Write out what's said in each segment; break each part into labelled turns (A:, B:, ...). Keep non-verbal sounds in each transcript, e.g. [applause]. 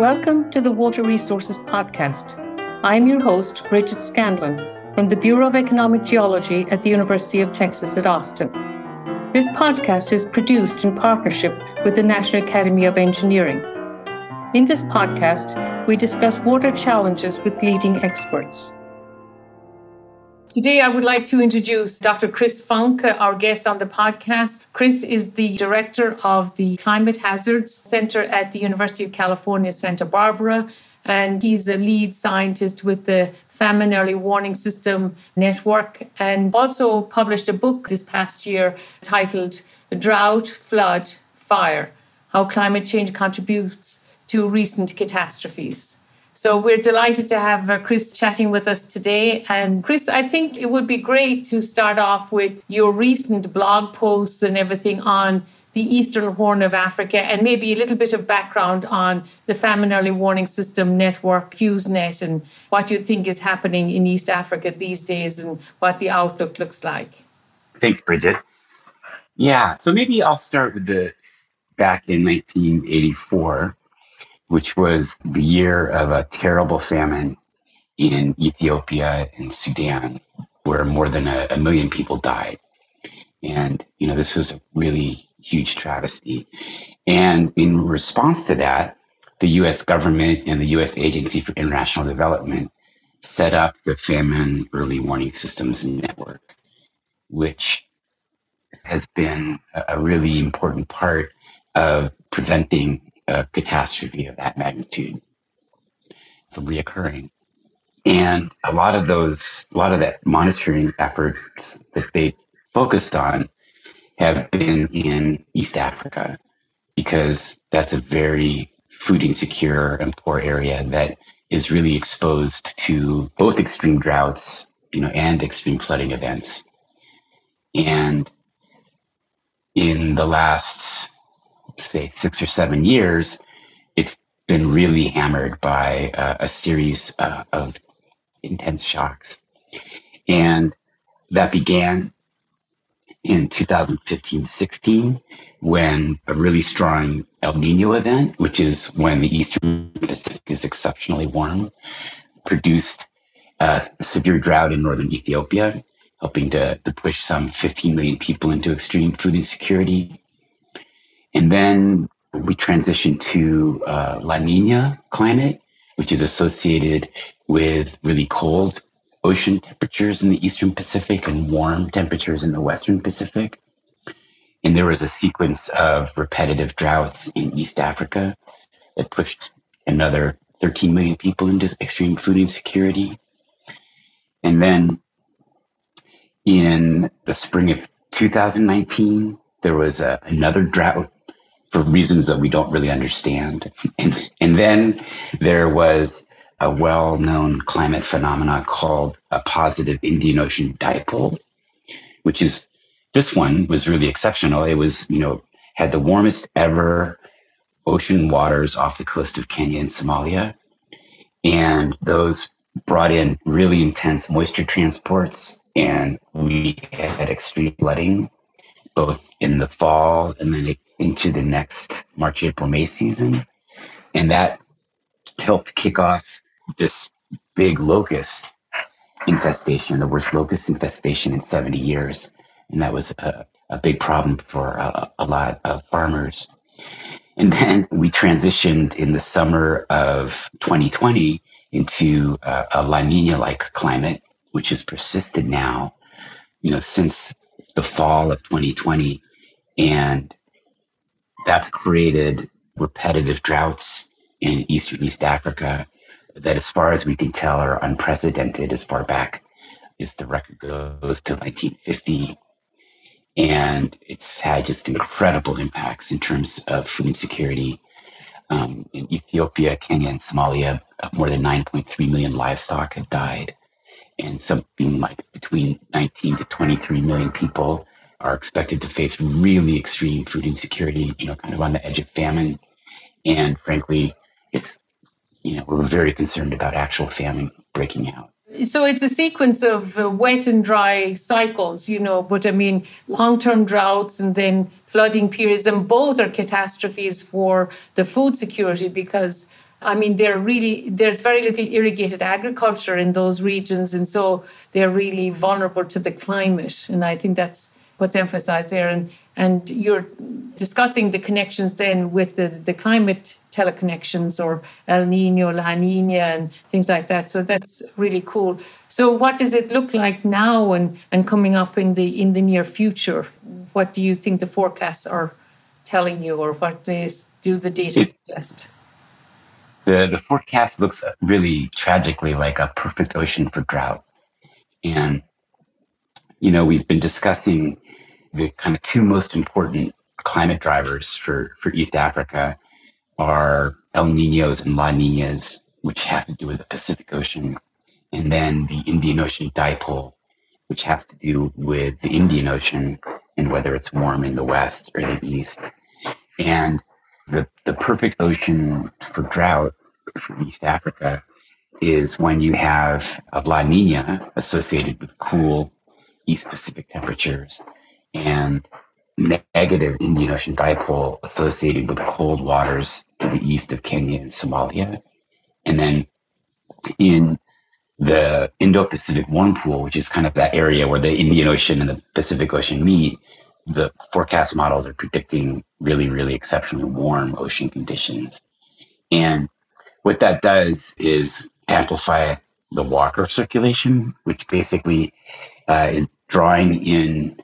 A: Welcome to the Water Resources Podcast. I'm your host, Bridget Scanlon, from the Bureau of Economic Geology at the University of Texas at Austin. This podcast is produced in partnership with the National Academy of Engineering. In this podcast, we discuss water challenges with leading experts. Today, I would like to introduce Dr. Chris Funk, uh, our guest on the podcast. Chris is the director of the Climate Hazards Center at the University of California, Santa Barbara, and he's a lead scientist with the Famine Early Warning System Network and also published a book this past year titled Drought, Flood, Fire How Climate Change Contributes to Recent Catastrophes. So we're delighted to have uh, Chris chatting with us today. And Chris, I think it would be great to start off with your recent blog posts and everything on the Eastern Horn of Africa and maybe a little bit of background on the Famine Early Warning System Network, FEWSNET, and what you think is happening in East Africa these days and what the outlook looks like.
B: Thanks, Bridget. Yeah, so maybe I'll start with the back in 1984 which was the year of a terrible famine in Ethiopia and Sudan, where more than a, a million people died. And, you know, this was a really huge travesty. And in response to that, the US government and the US Agency for International Development set up the Famine Early Warning Systems Network, which has been a really important part of preventing a catastrophe of that magnitude from reoccurring. And a lot of those, a lot of that monitoring efforts that they focused on have been in East Africa because that's a very food insecure and poor area that is really exposed to both extreme droughts, you know, and extreme flooding events. And in the last say six or seven years, it's been really hammered by uh, a series uh, of intense shocks. And that began in 2015 16 when a really strong El Nino event, which is when the Eastern Pacific is exceptionally warm, produced a severe drought in northern Ethiopia, helping to, to push some 15 million people into extreme food insecurity and then we transitioned to uh, La Nina climate, which is associated with really cold ocean temperatures in the eastern Pacific and warm temperatures in the western Pacific. And there was a sequence of repetitive droughts in East Africa that pushed another 13 million people into extreme food insecurity. And then in the spring of 2019, there was a, another drought for reasons that we don't really understand. And, and then there was a well known climate phenomenon called a positive Indian Ocean dipole, which is this one was really exceptional. It was, you know, had the warmest ever ocean waters off the coast of Kenya and Somalia. And those brought in really intense moisture transports, and we had extreme flooding both in the fall and then into the next March, April, May season. And that helped kick off this big locust infestation, the worst locust infestation in 70 years. And that was a, a big problem for a, a, lot of farmers. And then we transitioned in the summer of 2020 into a, a La Nina like climate, which has persisted now, you know, since the fall of 2020. And that's created repetitive droughts in Eastern East Africa that, as far as we can tell, are unprecedented as far back as the record goes to 1950. And it's had just incredible impacts in terms of food insecurity. Um, in Ethiopia, Kenya, and Somalia, more than 9.3 million livestock have died. And something like between 19 to 23 million people are expected to face really extreme food insecurity, you know, kind of on the edge of famine. And frankly, it's, you know, we're very concerned about actual famine breaking out.
A: So it's a sequence of uh, wet and dry cycles, you know, but I mean, long term droughts and then flooding periods, and both are catastrophes for the food security because I mean, they're really, there's very little irrigated agriculture in those regions. And so they're really vulnerable to the climate. And I think that's what's emphasized there. And, and you're discussing the connections then with the, the climate teleconnections or El Nino, La Nina, and things like that. So that's really cool. So what does it look like now and, and coming up in the in the near future? What do you think the forecasts are telling you, or what does, do the data suggest?
B: The the forecast looks really tragically like a perfect ocean for drought, and you know we've been discussing the kind of two most important climate drivers for for East Africa are El Ninos and La Ninas, which have to do with the Pacific Ocean, and then the Indian Ocean dipole, which has to do with the Indian Ocean and whether it's warm in the west or the east. And the, the perfect ocean for drought for East Africa is when you have a La Nina associated with cool East Pacific temperatures and negative Indian Ocean dipole associated with the cold waters to the east of Kenya and Somalia. And then in the Indo Pacific warm pool, which is kind of that area where the Indian Ocean and the Pacific Ocean meet, the forecast models are predicting really, really exceptionally warm ocean conditions. And what that does is amplify the Walker circulation, which basically uh, is drawing in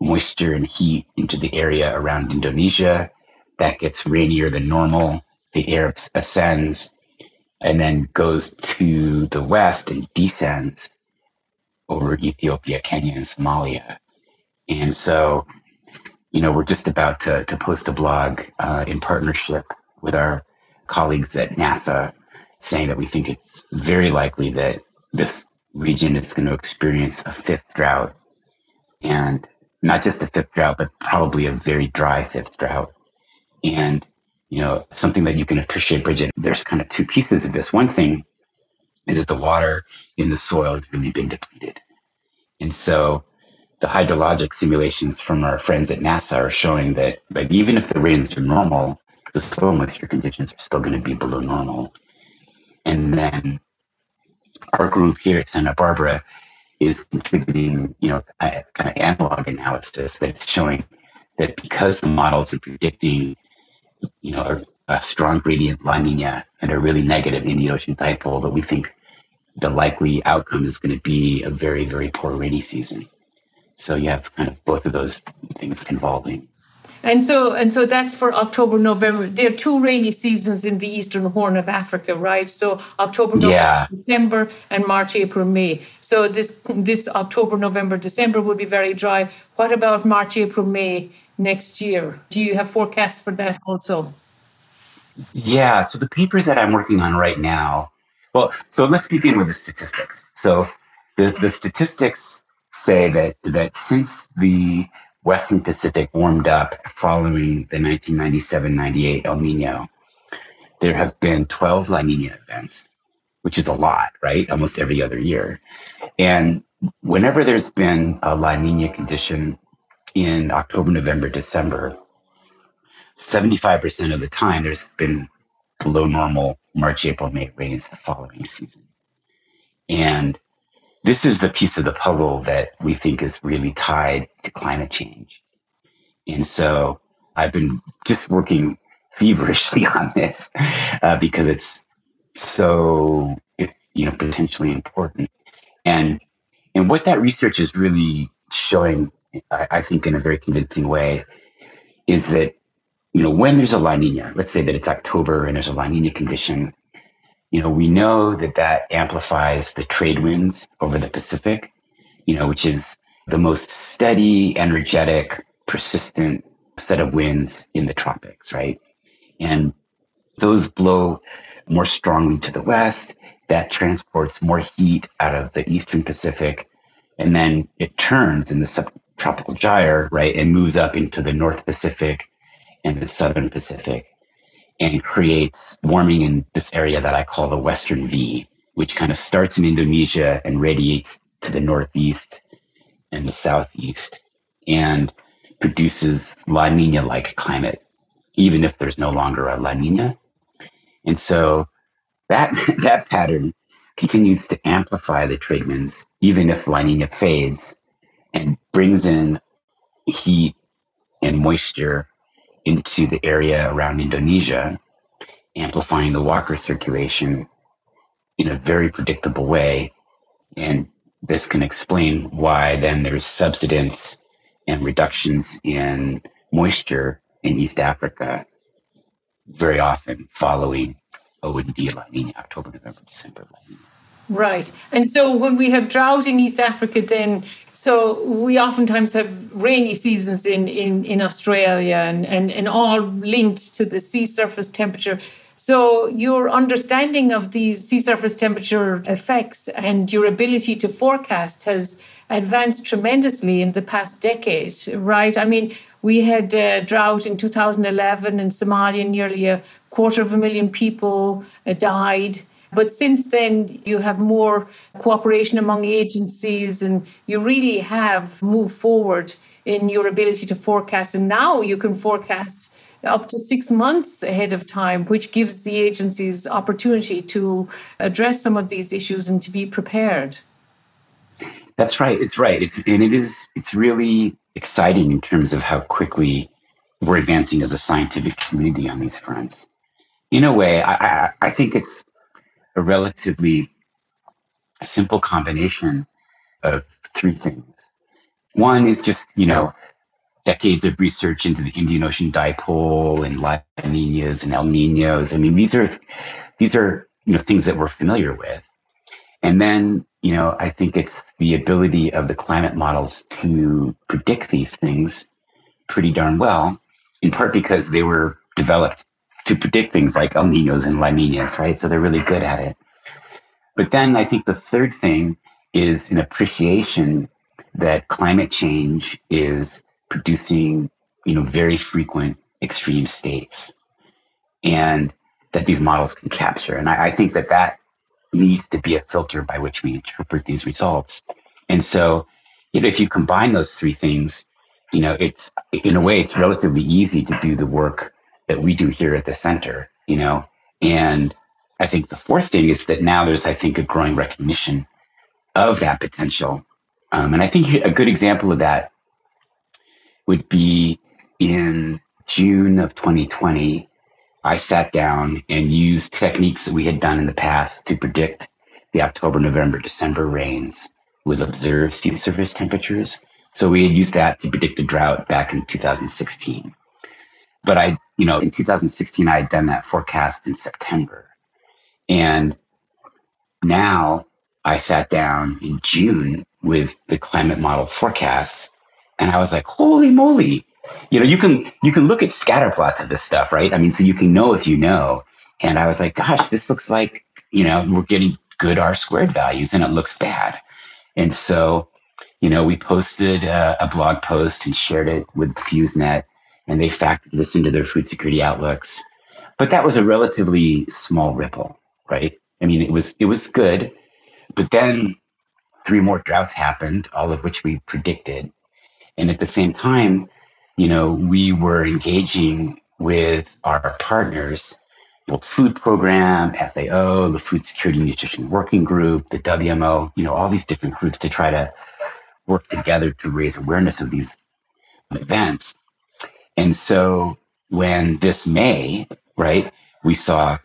B: moisture and heat into the area around Indonesia. That gets rainier than normal. The air ascends and then goes to the west and descends over Ethiopia, Kenya, and Somalia. And so, you know, we're just about to, to post a blog uh, in partnership with our colleagues at NASA saying that we think it's very likely that this region is going to experience a fifth drought. And not just a fifth drought, but probably a very dry fifth drought. And, you know, something that you can appreciate, Bridget, there's kind of two pieces of this. One thing is that the water in the soil has really been depleted. And so the hydrologic simulations from our friends at NASA are showing that like, even if the rains are normal, the soil moisture conditions are still going to be below normal. And then our group here at Santa Barbara is contributing, you know, kind of analog analysis that's showing that because the models are predicting, you know, a, a strong gradient La Nina and a really negative Indian Ocean dipole, that we think the likely outcome is going to be a very, very poor rainy season. So you have kind of both of those things convolving.
A: And so and so that's for October, November. There are two rainy seasons in the eastern horn of Africa, right? So October, November, yeah. December, and March, April, May. So this this October, November, December will be very dry. What about March, April, May next year? Do you have forecasts for that also?
B: Yeah. So the paper that I'm working on right now. Well, so let's begin with the statistics. So the, the statistics say that that since the Western Pacific warmed up following the 1997-98 El Nino, there have been 12 La Nina events, which is a lot, right? Almost every other year. And whenever there's been a La Nina condition in October, November, December, 75% of the time there's been below normal March, April, May rains the following season. And this is the piece of the puzzle that we think is really tied to climate change. And so I've been just working feverishly [laughs] on this uh, because it's so you know potentially important. And and what that research is really showing, I, I think, in a very convincing way, is that you know when there's a La Nina, let's say that it's October and there's a La Nina condition, you know, we know that that amplifies the trade winds over the Pacific, you know, which is the most steady, energetic, persistent set of winds in the tropics, right? And those blow more strongly to the west. That transports more heat out of the eastern Pacific. And then it turns in the subtropical gyre, right, and moves up into the North Pacific and the Southern Pacific and creates warming in this area that I call the Western V, which kind of starts in Indonesia and radiates to the northeast and the southeast and produces La Nina like climate, even if there's no longer a La Nina. And so that [laughs] that pattern continues to amplify the trade winds, even if La Nina fades, and brings in heat and moisture into the area around Indonesia, amplifying the Walker circulation in a very predictable way. And this can explain why then there's subsidence and reductions in moisture in East Africa very often following OND La Nina, October, November, December La Nina.
A: Right. And so when we have drought in East Africa, then so we oftentimes have rainy seasons in, in, in Australia and, and, and all linked to the sea surface temperature. So your understanding of these sea surface temperature effects and your ability to forecast has advanced tremendously in the past decade, right? I mean, we had a drought in 2011 in Somalia, nearly a quarter of a million people uh, died. But since then, you have more cooperation among agencies and you really have moved forward in your ability to forecast. And now you can forecast up to six months ahead of time, which gives the agencies opportunity to address some of these issues and to be prepared.
B: That's right. It's right. It's and it is. It's really exciting in terms of how quickly we're advancing as a scientific community on these fronts. In a way, I, I, I think it's a relatively simple combination of three things. One is just, you know, decades of research into the Indian Ocean dipole and La Ninas and El Ninos. I mean, these are these are you know things that we're familiar with. And then, you know, I think it's the ability of the climate models to predict these things pretty darn well, in part because they were developed to predict things like El Ninos and La Ninas, right? So they're really good at it. But then I think the third thing is an appreciation that climate change is producing, you know, very frequent extreme states and that these models can capture. And I, I think that that needs to be a filter by which we interpret these results. And so, you know, if you combine those three things, you know, it's in a way, it's relatively easy to do the work that we do here at the center, you know. And I think the fourth thing is that now there's, I think, a growing recognition of that potential. Um, and I think a good example of that would be in June of 2020. I sat down and used techniques that we had done in the past to predict the October, November, December rains with observed sea surface temperatures. So we had used that to predict a drought back in 2016. But I, you know, in 2016, I had done that forecast in September. And now I sat down in June with the climate model forecasts and I was like, holy moly. You know, you can you can look at scatter plots of this stuff, right? I mean, so you can know if you know. And I was like, gosh, this looks like, you know, we're getting good R squared values and it looks bad. And so, you know, we posted a, a blog post and shared it with FEWSNET and they factored this into their food security outlooks. But that was a relatively small ripple, right? I mean, it was it was good, but then three more droughts happened, all of which we predicted, and at the same time, you know, we were engaging with our partners, World Food Program, FAO, the Food Security Nutrition Working Group, the WMO, you know, all these different groups to try to work together to raise awareness of these events. And so when this May, right, we saw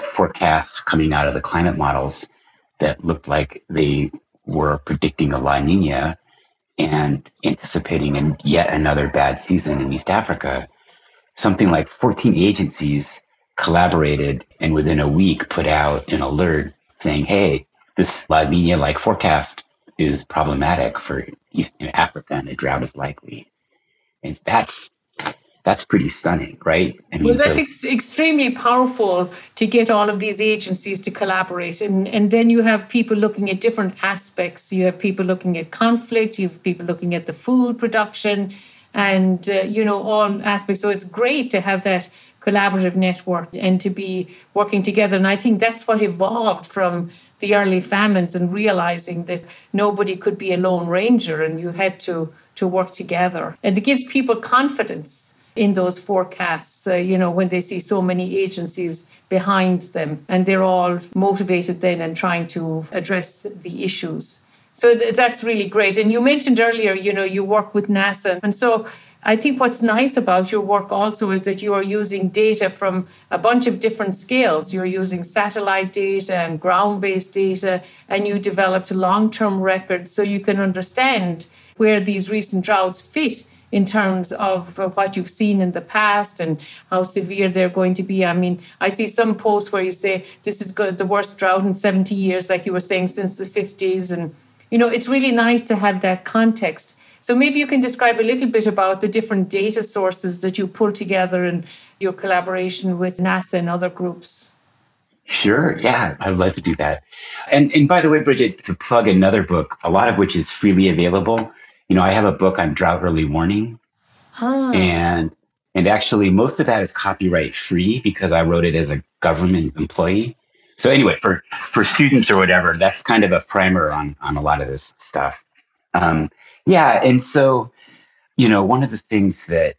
B: forecasts coming out of the climate models that looked like they were predicting a La Nina and anticipating an yet another bad season in East Africa, something like 14 agencies collaborated and within a week put out an alert saying, hey, this La Nina like forecast is problematic for East Africa and a drought is likely. And that's that's pretty stunning, right?
A: I mean, well, that's so, ex- extremely powerful to get all of these agencies to collaborate. And, and then you have people looking at different aspects. You have people looking at conflict, you have people looking at the food production and, uh, you know, all aspects. So it's great to have that collaborative network and to be working together. And I think that's what evolved from the early famines and realizing that nobody could be a lone ranger and you had to, to work together. And it gives people confidence in those forecasts, uh, you know, when they see so many agencies behind them and they're all motivated then and trying to address the issues. So th- that's really great. And you mentioned earlier, you know, you work with NASA. And so I think what's nice about your work also is that you are using data from a bunch of different scales. You're using satellite data and ground based data, and you developed long term records so you can understand where these recent droughts fit in terms of what you've seen in the past and how severe they're going to be. I mean, I see some posts where you say this is good, the worst drought in 70 years, like you were saying, since the 50s. And, you know, it's really nice to have that context. So maybe you can describe a little bit about the different data sources that you pull together in your collaboration with NASA and other groups.
B: Sure. Yeah, I'd love to do that. And and by the way, Bridget, to plug another book, a lot of which is freely available. You know, I have a book on drought early warning,
A: Ah,
B: and and actually most of that is copyright free because I wrote it as a government employee. So anyway, for for students or whatever, that's kind of a primer on on a lot of this stuff. Um, yeah, and so you know, one of the things that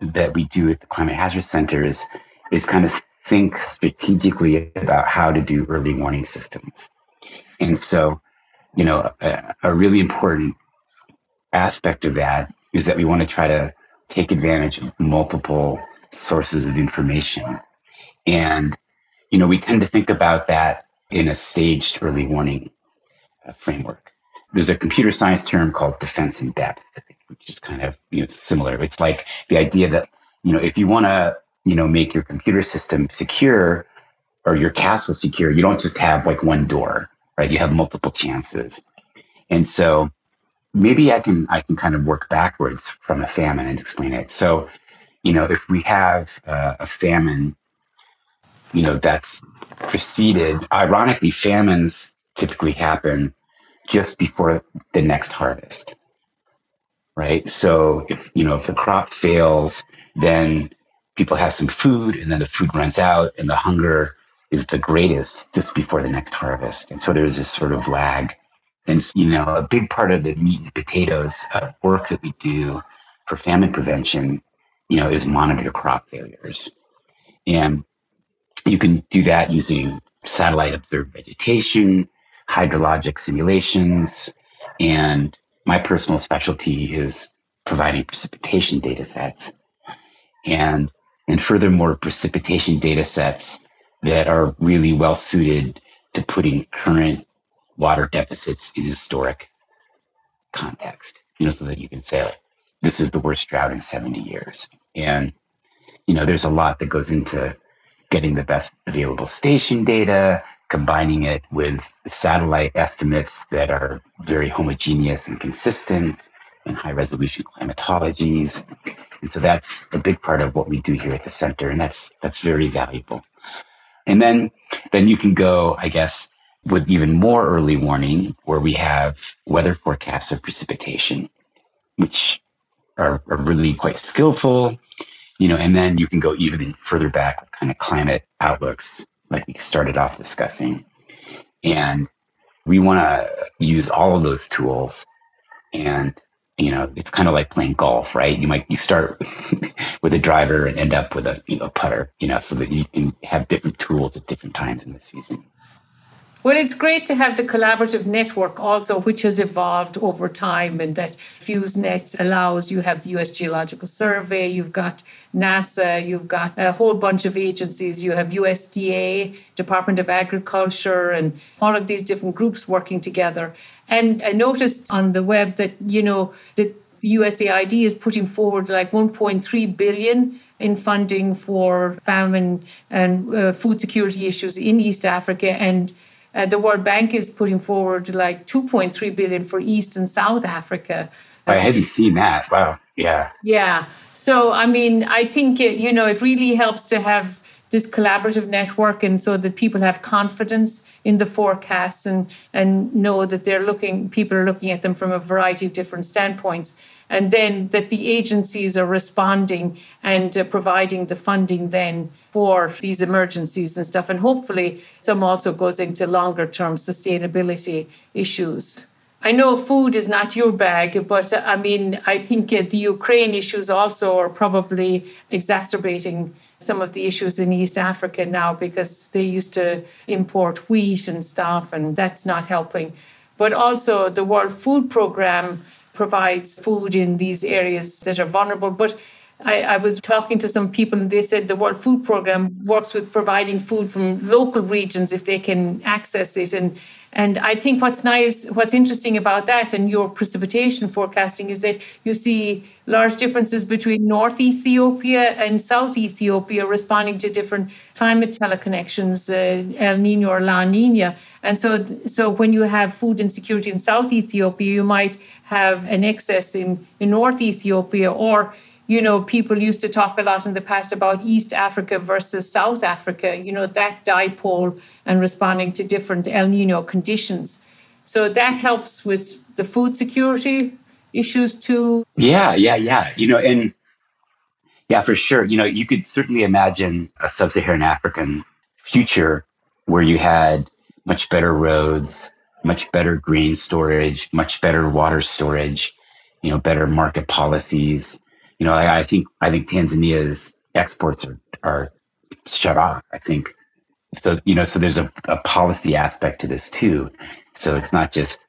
B: that we do at the Climate Hazard Center is is kind of think strategically about how to do early warning systems. And so, you know, a, a really important aspect of that is that we want to try to take advantage of multiple sources of information. And, you know, we tend to think about that in a staged early warning uh, framework. There's a computer science term called defense in depth, which is kind of you know similar. It's like the idea that you know if you want to you know make your computer system secure or your castle secure, you don't just have like one door, right? You have multiple chances. And so maybe I can I can kind of work backwards from a famine and explain it. So, you know, if we have uh, a famine, you know, that's preceded, ironically, famines typically happen just before the next harvest, right? So if you know if the crop fails, then people have some food, and then the food runs out, and the hunger is the greatest just before the next harvest, and so there's this sort of lag. And you know, a big part of the meat and potatoes uh, work that we do for famine prevention, you know, is monitor crop failures, and you can do that using satellite observed vegetation, hydrologic simulations, and my personal specialty is providing precipitation data sets. And, and furthermore, precipitation data sets that are really well suited to putting current water deficits in historic context, you know, so that you can say, like, this is the worst drought in 70 years. And, you know, there's a lot that goes into getting the best available station data, combining it with satellite estimates that are very homogeneous and consistent and high resolution climatologies. And so that's a big part of what we do here at the center. And that's that's very valuable. And then then you can go, I guess, with even more early warning, where we have weather forecasts of precipitation, which are, are really quite skillful, you know, and then you can go even further back with kind of climate outlooks like we started off discussing. And we want to use all of those tools. And, you know, it's kind of like playing golf, right? You might, you start [laughs] with a driver and end up with a, you know, putter, you know, so that you can have different tools at different times in the season.
A: Well, it's great to have the collaborative network also, which has evolved over time, and that FEWSNET allows you have the US Geological Survey, you've got NASA, you've got a whole bunch of agencies, you have USDA, Department of Agriculture, and all of these different groups working together. And I noticed on the web that, you know, that USAID is putting forward like 1.3 billion in funding for famine and uh, food security issues in East Africa and uh, the World Bank is putting forward like 2.3 billion for East and South Africa.
B: I hadn't seen that. Wow. Yeah.
A: Yeah. So, I mean, I think, it, you know, it really helps to have this collaborative network and so that people have confidence in the forecasts and and know that they're looking people are looking at them from a variety of different standpoints. And then that the agencies are responding and uh, providing the funding then for these emergencies and stuff. And hopefully some also goes into longer term sustainability issues I know food is not your bag, but I mean, I think the Ukraine issues also are probably exacerbating some of the issues in East Africa now because they used to import wheat and stuff, and that's not helping. But also, the World Food Programme provides food in these areas that are vulnerable. But I, I, was talking to some people and they said the World Food Programme works with providing food from local regions if they can access it. And and I think what's nice, what's interesting about that and your precipitation forecasting is that you see large differences between North Ethiopia and South Ethiopia responding to different climate teleconnections, uh, El Nino or La Nina. And so, so when you have food insecurity in South Ethiopia, you might have an excess in, in North Ethiopia or you know, people used to talk a lot in the past about East Africa versus South Africa, you know, that dipole and responding to different El Nino conditions. So that helps with the food security issues too.
B: Yeah, yeah, yeah. You know, and yeah, for sure. You know, you could certainly imagine a sub Saharan African future where you had much better roads, much better grain storage, much better water storage, you know, better market policies you know, I, I think I think Tanzania's exports are are shut off. I think so. You know, so there's a, a policy aspect to this too. So it's not just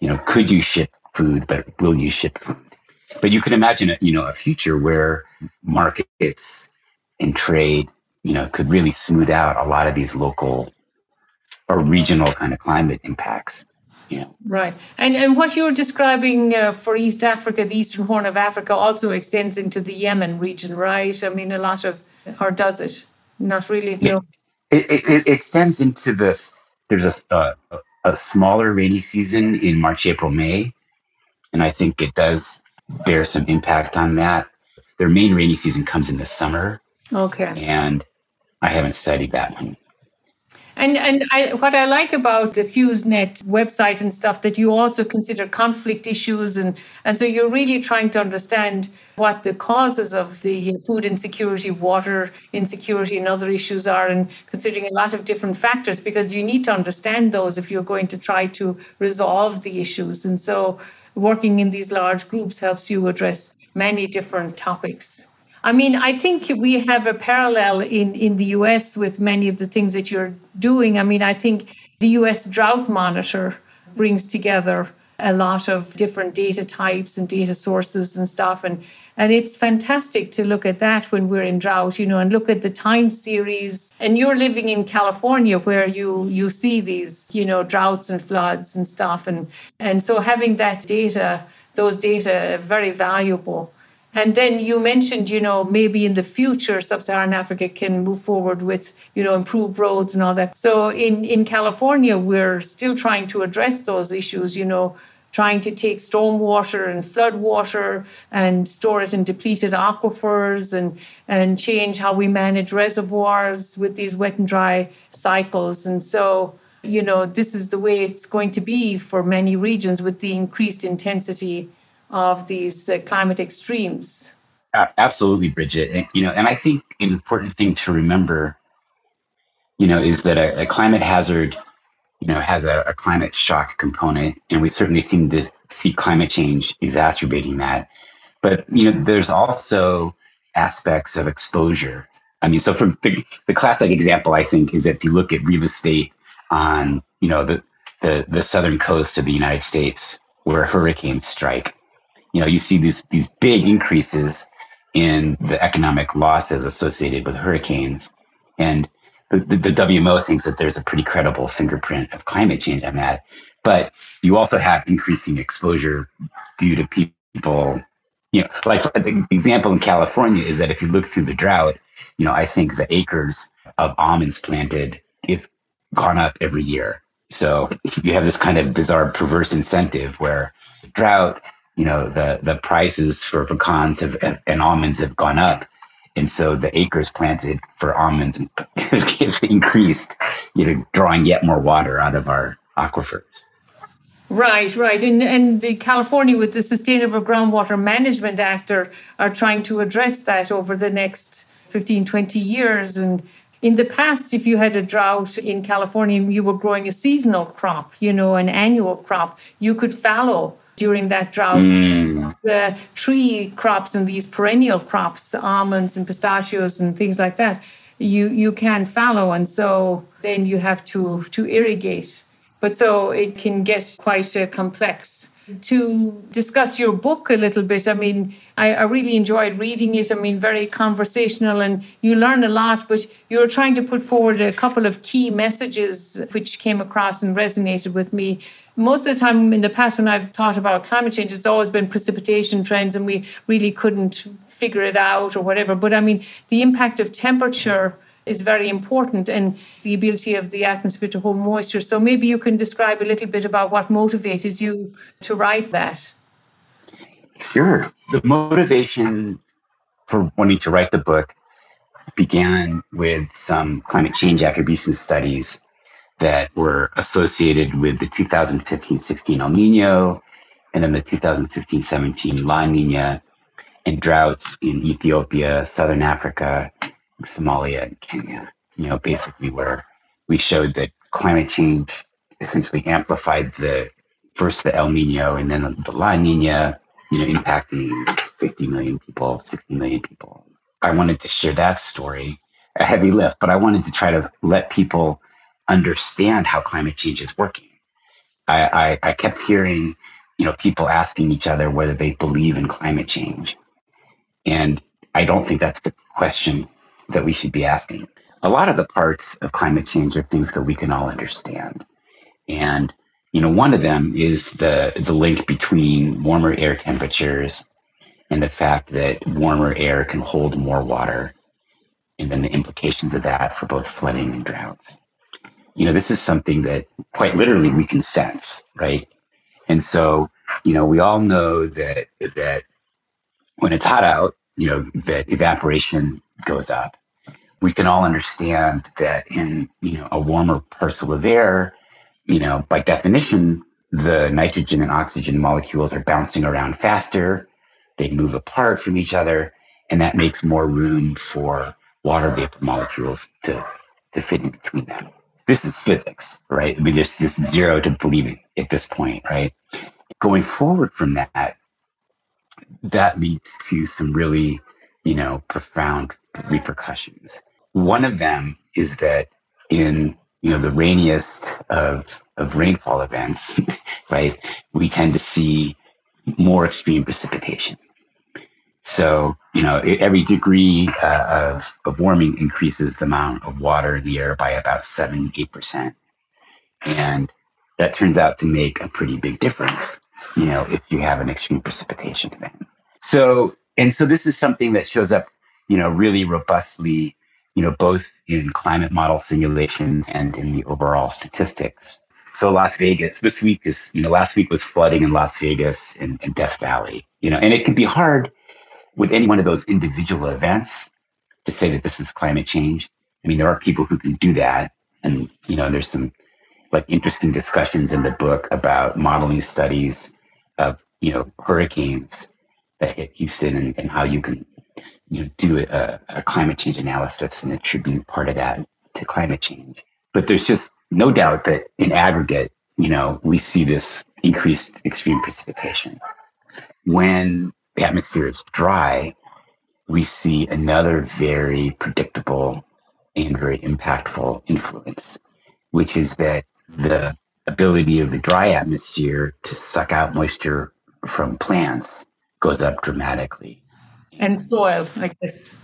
B: you know, could you ship food, but will you ship food? But you can imagine, a, you know, a future where markets and trade, you know, could really smooth out a lot of these local or regional kind of climate impacts. Yeah.
A: Right. And and what you're describing uh, for East Africa, the Eastern Horn of Africa, also extends into the Yemen region, right? I mean, a lot of, or does it? Not really. Yeah. No.
B: It, it, it, extends into the. There's a, uh, a smaller rainy season in March, April, May, and I think it does bear some impact on that. Their main rainy season comes in the summer.
A: Okay.
B: And I haven't studied that one
A: and and I, what I like about the FEWSNET website and stuff that you also consider conflict issues and and so you're really trying to understand what the causes of the food insecurity, water insecurity, and other issues are, and considering a lot of different factors because you need to understand those if you're going to try to resolve the issues. And so working in these large groups helps you address many different topics. I mean, I think we have a parallel in, in the US with many of the things that you're doing. I mean, I think the US Drought Monitor brings together a lot of different data types and data sources and stuff and and it's fantastic to look at that when we're in drought you know and look at the time series and you're living in California where you you see these you know droughts and floods and stuff and and so having that data those data are very valuable and then you mentioned, you know, maybe in the future, sub-Saharan Africa can move forward with, you know, improved roads and all that. So in, in California, we're still trying to address those issues, you know, trying to take stormwater and flood water and store it in depleted aquifers and, and change how we manage reservoirs with these wet and dry cycles. And so, you know, this is the way it's going to be for many regions with the increased intensity of these uh, climate extremes.
B: Absolutely, Bridget. And, you know, and I think an important thing to remember, you know, is that a, a climate hazard, you know, has a, a, climate shock component, and we certainly seem to see climate change exacerbating that. But you know, there's also aspects of exposure. I mean, so from the, the classic example, I think, is if you look at real estate on, you know, the the, the southern coast of the United States, where hurricanes strike, you know, you see these these big increases in the economic losses associated with hurricanes, and the, the, the WMO thinks that there's a pretty credible fingerprint of climate change on that. But you also have increasing exposure due to people. You know, like the example in California is that if you look through the drought, you know, I think the acres of almonds planted is gone up every year. So you have this kind of bizarre, perverse incentive where drought you know the the prices for pecans have and almonds have gone up and so the acres planted for almonds [laughs] have increased you know drawing yet more water out of our aquifers
A: Right, right. And, and the California with the Sustainable Groundwater Management Act are, are trying to address that over the next 15, 20 years. And in the past, if you had a drought in California and you were growing a seasonal crop, you know, an annual crop, you could fallow during that drought. Mm. The tree crops and these perennial crops, almonds and pistachios and things like that, you you can fallow, and so then you have to to irrigate. But so it can get quite uh, complex to discuss your book a little bit. I mean, I, I, really enjoyed reading it. I mean, very conversational and you learn a lot, but you're trying to put forward a couple of key messages which came across and resonated with me. Most of the time in the past, when I've thought about climate change, it's always been precipitation trends and we really couldn't figure it out or whatever. But I mean, the impact of temperature is very important and the ability of the atmosphere to hold moisture. So maybe you can describe a little bit about what motivated you to write that.
B: Sure. The motivation for wanting to write the book began with some climate change attribution studies that were associated with the 2015-16 El Nino and then the 2016-17 La Nina and droughts in Ethiopia, Southern Africa, Somalia and Kenya, you know, basically where we showed that climate change essentially amplified the first the El Nino and then the La Nina, you know, impacting 50 million people, 60 million people. I wanted to share that story, a heavy lift, but I wanted to try to let people understand how climate change is working. I, I, I kept hearing, you know, people asking each other whether they believe in climate change. And I don't think that's the question that we should be asking. A lot of the parts of climate change are things that we can all understand. And you know, one of them is the the link between warmer air temperatures and the fact that warmer air can hold more water and then the implications of that for both flooding and droughts. You know, this is something that quite literally we can sense, right? And so, you know, we all know that that when it's hot out, you know, that evaporation goes up. We can all understand that in, you know, a warmer parcel of air, you know, by definition, the nitrogen and oxygen molecules are bouncing around faster. They move apart from each other, and that makes more room for water vapor molecules to, to fit in between them. This is physics, right? I mean, there's just zero to believing at this point, right? Going forward from that, that leads to some really, you know, profound repercussions. One of them is that in you know the rainiest of of rainfall events, [laughs] right, we tend to see more extreme precipitation. So you know every degree uh, of of warming increases the amount of water in the air by about seven eight percent, and that turns out to make a pretty big difference. You know if you have an extreme precipitation event. So and so this is something that shows up you know, really robustly, you know, both in climate model simulations and in the overall statistics. So Las Vegas, this week is, you know, last week was flooding in Las Vegas and, and Death Valley, you know, and it can be hard with any one of those individual events to say that this is climate change. I mean, there are people who can do that. And, you know, there's some like interesting discussions in the book about modeling studies of, you know, hurricanes that hit Houston and, and how you can you do a, a climate change analysis and attribute part of that to climate change. But there's just no doubt that in aggregate, you know, we see this increased extreme precipitation. When the atmosphere is dry, we see another very predictable and very impactful influence, which is that the ability of the dry atmosphere to suck out moisture from plants goes up dramatically
A: and soil like this.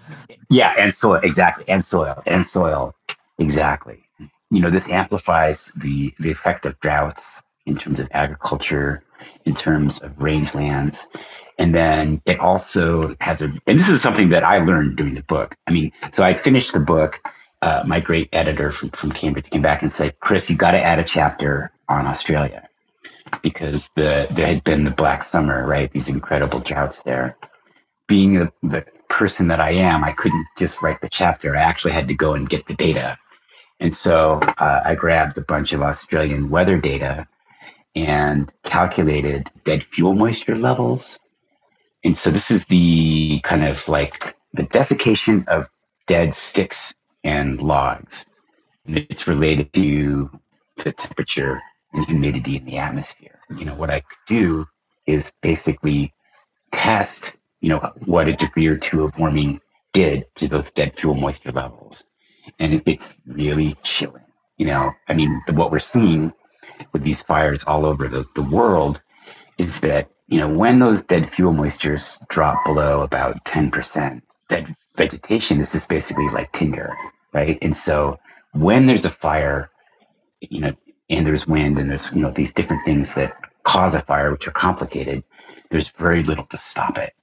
B: Yeah and soil exactly and soil and soil exactly. You know this amplifies the the effect of droughts in terms of agriculture in terms of rangelands and then it also has a and this is something that i learned during the book. I mean so i finished the book uh, my great editor from, from cambridge came back and said chris you got to add a chapter on australia because the there had been the black summer right these incredible droughts there being the, the person that I am, I couldn't just write the chapter. I actually had to go and get the data. And so uh, I grabbed a bunch of Australian weather data and calculated dead fuel moisture levels. And so this is the kind of like the desiccation of dead sticks and logs. And it's related to the temperature and humidity in the atmosphere. You know, what I could do is basically test, you know, what a degree or two of warming did to those dead fuel moisture levels. And it's really chilling. You know, I mean, what we're seeing with these fires all over the, the world is that, you know, when those dead fuel moistures drop below about 10%, that vegetation is just basically like tinder, right? And so when there's a fire, you know, and there's wind and there's, you know, these different things that cause a fire, which are complicated, there's very little to stop it.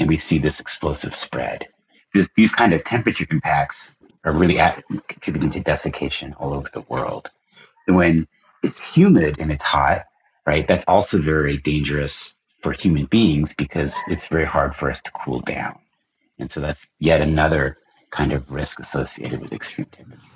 B: And we see this explosive spread. This, these kind of temperature impacts are really at, contributing to desiccation all over the world. And when it's humid and it's hot, right, that's also very dangerous for human beings because it's very hard for us to cool down. And so that's yet another kind of risk associated with extreme temperatures.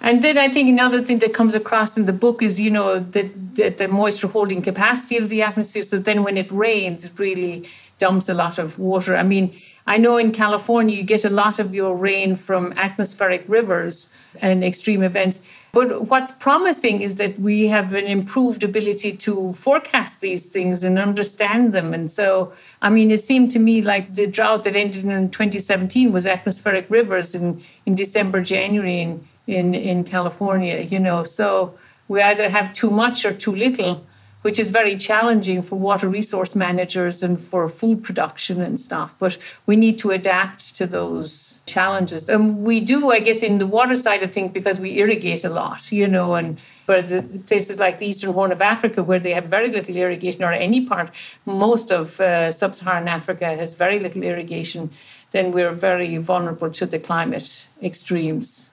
A: And then I think another thing that comes across in the book is, you know, the, the, the, moisture holding capacity of the atmosphere. So then when it rains, it really dumps a lot of water. I mean, I know in California, you get a lot of your rain from atmospheric rivers and extreme events. But what's promising is that we have an improved ability to forecast these things and understand them. And so, I mean, it seemed to me like the drought that ended in 2017 was atmospheric rivers in, in December, January. And in, in California, you know. So we either have too much or too little, which is very challenging for water resource managers and for food production and stuff. But we need to adapt to those challenges. And we do, I guess, in the water side of things because we irrigate a lot, you know, and for the places like the Eastern Horn of Africa where they have very little irrigation or any part, most of uh, sub-Saharan Africa has very little irrigation, then we're very vulnerable to the climate extremes.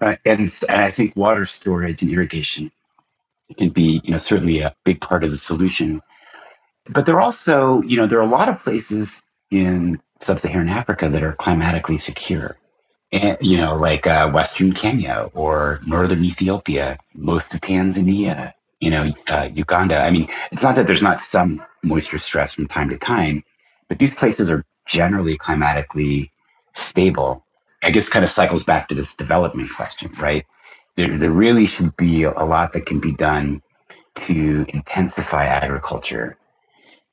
B: Right. And, and I think water storage and irrigation can be, you know, certainly a big part of the solution. But there are also, you know, there are a lot of places in sub-Saharan Africa that are climatically secure. And, you know, like uh, Western Kenya or Northern Ethiopia, most of Tanzania, you know, uh, Uganda. I mean, it's not that there's not some moisture stress from time to time, but these places are generally climatically stable I guess kind of cycles back to this development question, right? There, there really should be a lot that can be done to intensify agriculture.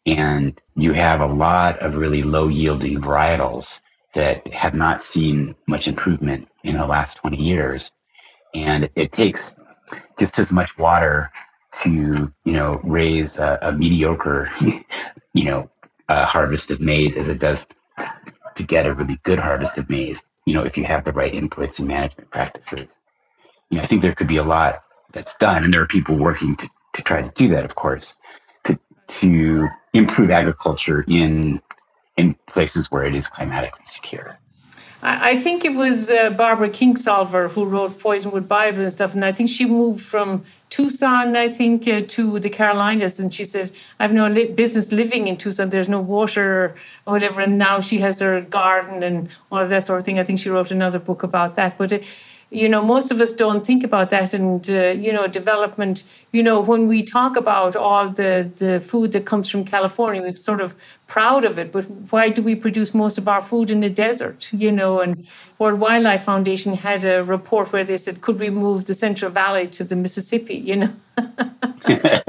B: And you have a lot of really low yielding varietals that have not seen much improvement in the last 20 years. And it takes just as much water to, you know, raise a, a mediocre, [laughs] you know, harvest of maize as it does to get a really good harvest of maize you know, if you have the right inputs and management practices. You know, I think there could be a lot that's done, and there are people working to, to try to do that, of course, to to improve agriculture in in places where it is climatically secure.
A: I think it was uh, Barbara Kingsolver who wrote Poisonwood Bible and stuff. And I think she moved from Tucson, I think, uh, to the Carolinas. And she said, I have no li- business living in Tucson. There's no water or whatever. And now she has her garden and all of that sort of thing. I think she wrote another book about that. But it, you know most of us don't think about that and uh, you know development. You know when we talk about all the the food that comes from california we're sort of proud of it but why do we produce most of our food in the desert you know? And world wildlife foundation had a report where they said could we move the central valley to the mississippi? You know? [laughs]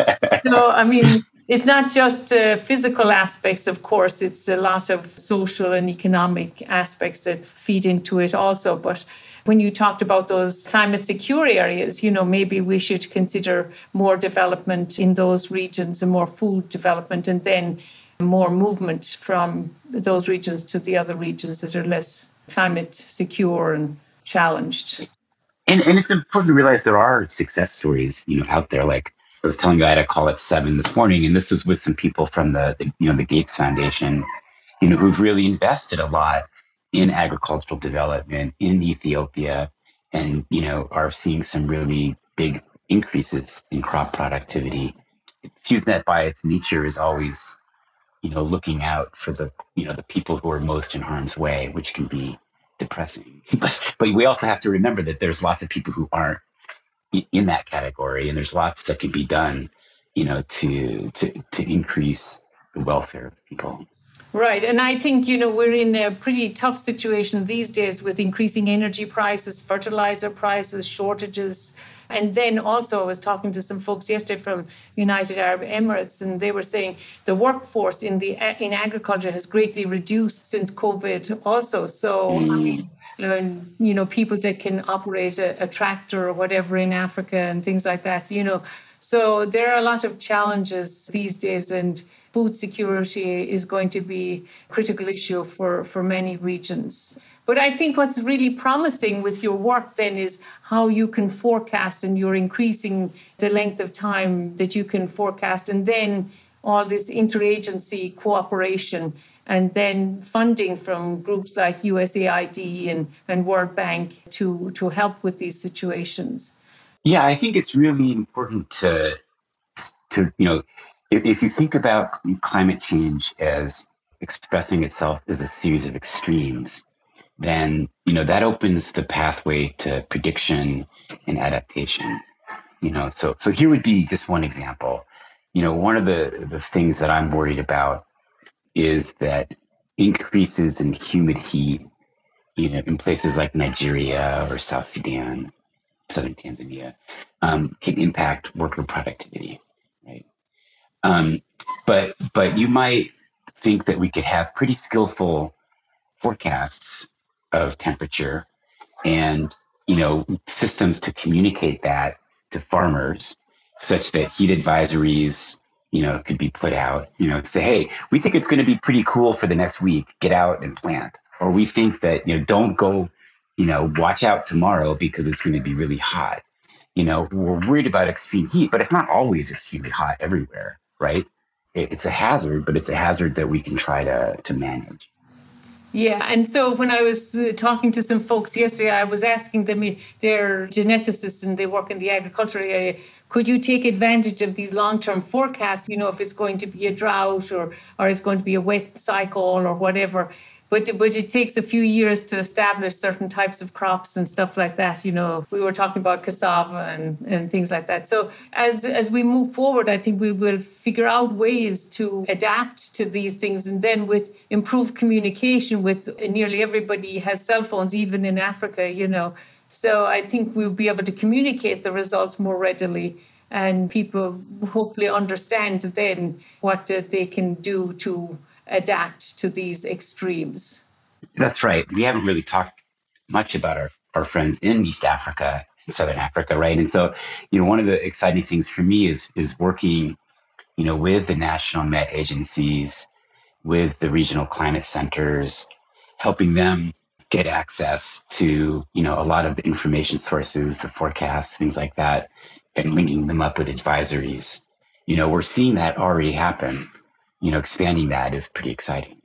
A: So i mean it's not just uh, physical aspects, of course, it's a lot of social and economic aspects that feed into it also. But when you talked about those climate secure areas, you know, maybe we should consider more development in those regions and more food development and then more movement from those regions to the other regions that are less climate secure and challenged.
B: And, and it's important to realize there are success stories, you know, out there. Like was telling you, I had a call at seven this morning, and this was with some people from the, the you know the Gates Foundation, you know, who've really invested a lot in agricultural development in Ethiopia, and you know are seeing some really big increases in crop productivity. FEWSNET by its nature is always, you know, looking out for the you know the people who are most in harm's way, which can be depressing. [laughs] but, but we also have to remember that there's lots of people who aren't in that category, and there's lots that can be done, you know, to to to increase the welfare of people.
A: Right. And I think, you know, we're in a pretty tough situation these days with increasing energy prices, fertilizer prices, shortages. And then also, I was talking to some folks yesterday from United Arab Emirates, and they were saying the workforce in the in agriculture has greatly reduced since COVID. Also, so mm. I mean, and, you know, people that can operate a, a tractor or whatever in Africa and things like that. You know, so there are a lot of challenges these days, and food security is going to be a critical issue for, for many regions. But I think what's really promising with your work then is how you can forecast and you're increasing the length of time that you can forecast and then all this interagency cooperation and then funding from groups like USAID and, and World Bank to, to help with these situations.
B: Yeah, I think it's really important to to you know if, if you think about climate change as expressing itself as a series of extremes, then you know that opens the pathway to prediction and adaptation. You know, so so here would be just one example. You know, one of the the things that I'm worried about is that increases in humid heat, you know, in places like Nigeria or South Sudan, southern Tanzania, um, can impact worker productivity, right? Um, but but you might think that we could have pretty skillful forecasts of temperature and you know systems to communicate that to farmers such that heat advisories you know could be put out you know say hey we think it's going to be pretty cool for the next week get out and plant or we think that you know don't go you know, watch out tomorrow because it's going to be really hot. You know, we're worried about extreme heat, but it's not always extremely hot everywhere, right? It's a hazard, but it's a hazard that we can try to to manage.
A: Yeah, and so when I was uh, talking to some folks yesterday, I was asking them, they're geneticists and they work in the agricultural area, could you take advantage of these long-term forecasts, you know, if it's going to be a drought or, or it's going to be a wet cycle or whatever, but but it takes a few years to establish certain types of crops and stuff like that. You know, we were talking about cassava and, and things like that. So as as we move forward, I think we will figure out ways to adapt to these things, and then with improved communication, with nearly everybody has cell phones, even in Africa. You know, so I think we'll be able to communicate the results more readily and people hopefully understand then what uh, they can do to adapt to these extremes.
B: That's right. We haven't really talked much about our, our friends in East Africa Southern Africa, right? And so, you know, one of the exciting things for me is is working, you know, with the national met agencies, with the regional climate centers, helping them get access to, you know, a lot of the information sources, the forecasts, things like that, and linking them up with advisories. You know, we're seeing that already happen you know, expanding that is pretty exciting.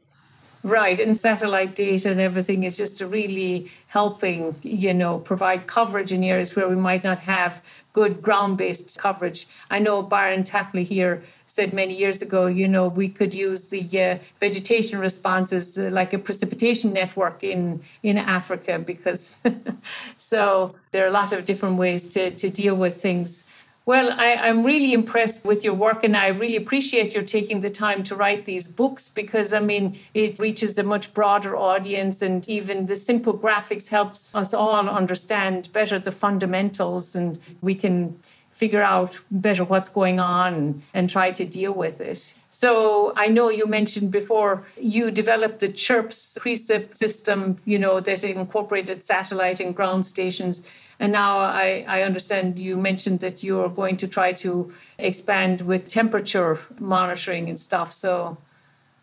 A: Right, and satellite data and everything is just really helping, you know, provide coverage in areas where we might not have good ground-based coverage. I know Byron Tapley here said many years ago, you know, we could use the uh, vegetation responses uh, like a precipitation network in in Africa because [laughs] so there are a lot of different ways to to deal with things. Well, I, am really impressed with your work, and I really appreciate your taking the time to write these books because, I mean, it reaches a much broader audience, and even the simple graphics helps us all understand better the fundamentals, and we can figure out better what's going on and, try to deal with it. So I know you mentioned before you developed the CHIRPS precip system, you know, that incorporated satellite and ground stations. And now I, I understand you mentioned that you're going to try to expand with temperature monitoring and stuff. So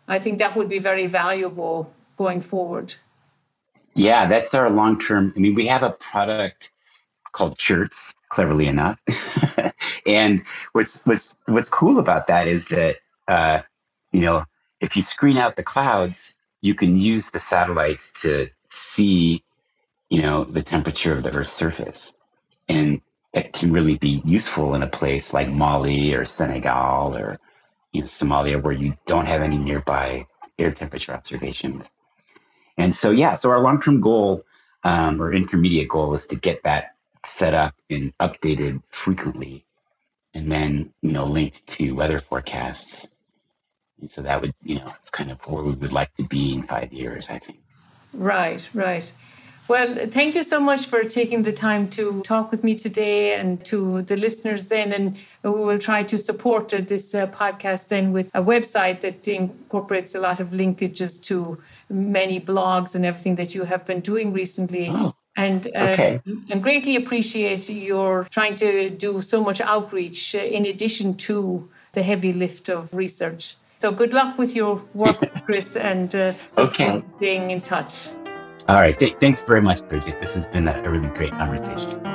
A: I think that would be very valuable going forward.
B: Yeah, that's our long term. I mean, we have a product called CHIRTS, cleverly enough. [laughs] and what's what's what's cool about that is that uh, you know if you screen out the clouds, you can use the satellites to see you know, the temperature of the Earth's surface. And it can really be useful in a place like Mali or Senegal or you know, Somalia where you don't have any nearby air temperature observations. And so, yeah, so our long term goal um, or intermediate goal is to get that set up and updated frequently and then, you know, linked to weather forecasts And so that would, you know, it's kind of where we would like to be in five years, I think.
A: Right, right. Well, thank you so much for taking the time to talk with me today and to the listeners then. And we will try to support this uh, podcast then with a website that incorporates a lot of linkages to many blogs and everything that you have been doing recently.
B: Oh,
A: and uh,
B: okay.
A: and greatly appreciate your trying to do so much outreach in addition to the heavy lift of research. So good luck with your work, [laughs] Chris, and uh,
B: okay.
A: staying in touch.
B: All right. Th- thanks very much, Bridget. This has been a, a really great conversation.